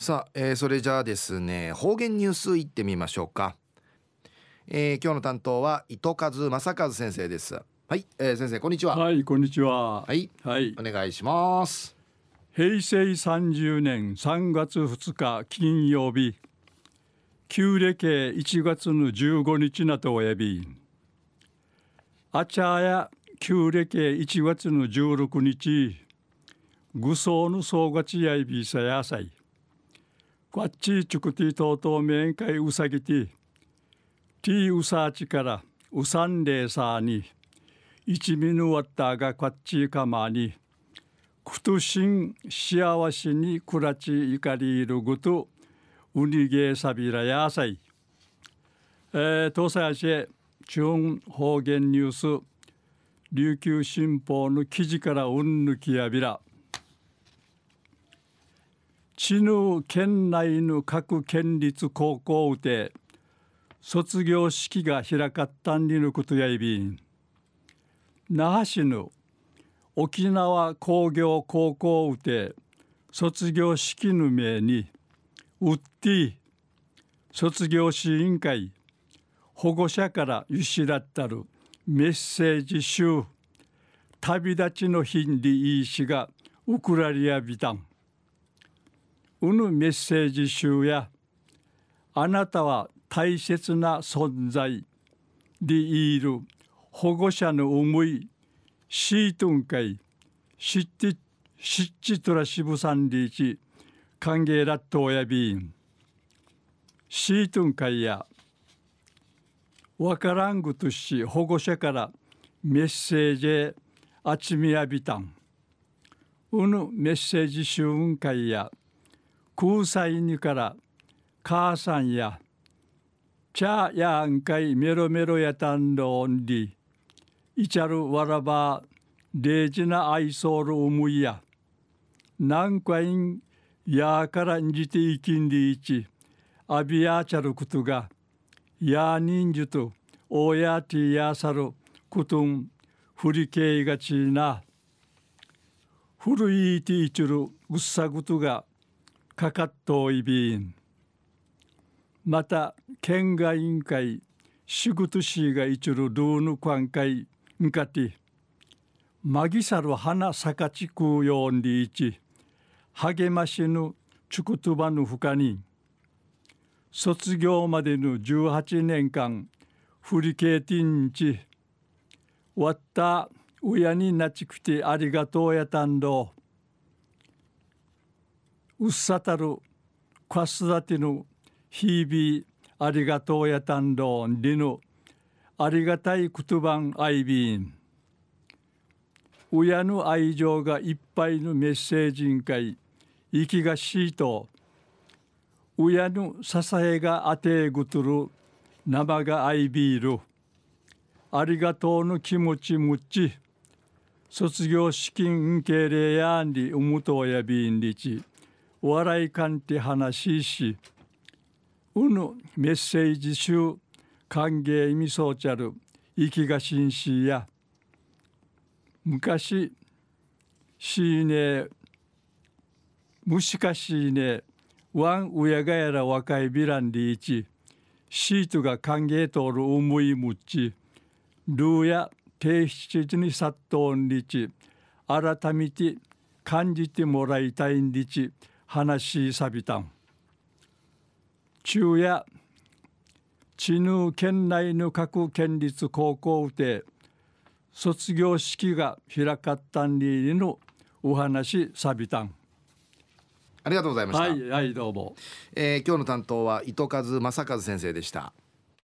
さあ、えー、それじゃあですね方言ニュースいってみましょうか、えー、今日の担当は糸数正和先生です。はい、えー、先生こんにちは。はいこんにちは。はい、はい、お願いします。平成30年3月2日金曜日旧暦1月の15日なとおやび。あちゃや旧暦1月の16日愚僧の総勝ちやいびさやさいこっちちゅくてとうとう面会うさぎてティーウサーチからうさんでさに一味のわったがこっちかまにくとしん幸せにくらちいかりいるぐとうにげさびらやさい。えー、東西足へ中方言ニュース琉球新報の記事からうんぬきやびら知ぬ県内の各県立高校で卒業式が開かったんにぬことやいびん。那覇市の沖縄工業高校で卒業式の名にウッディ卒業試委員会保護者からゆしらったるメッセージ集旅立ちの日にいいしがウクラリアビタンうぬメッセージ集やあなたは大切な存在でいる保護者の思いシートン会シッティシッチトラシブサンリーチ歓迎ラット親ビーンシートン会やわからんぐとし保護者からメッセージあちみやびたん。うぬメッセージ集運会や空才にから母さんやチャーやんかいメロメロやたんどんりいちゃるわらばデジな愛想る思いや何回んやからんじていきんりいちあびやちゃることがやにんじゅとおやてやさることんふりけいがちな古いていちるうっさことがかかっといびん。また県外委員会仕事しがいちるルーヌ関会んかてまぎさる花さかちくうよんりいち励ましぬちくとばぬふかに卒業までの18年間振りけてんちわった親になちくてありがとうやたんど。うっさたる子育ての日々ありがとうやたんどんりぬありがたい言葉んあいびん。親の愛情がいっぱいのメッセージんかい生きがしいと親の支えがあてぐとる生があいびる。ありがとうの気持ちむっち卒業資金受け入れやんりうむとやびんりち。お笑いかんて話ししうぬメッセージ集歓迎意味そうちゃる生きがしんしや。昔しいねむしかしいねワンうやがやら若いビランリーチシートが歓迎とる思いむっちルーや提出に殺到んりち改めて感じてもらいたいんりち話しさびたん。昼夜知ぬ県内の各県立高校で卒業式が開かったんにのお話さびたん。ありがとうございました。はい、はい、どうも、えー、今日の担当は糸数正和先生でした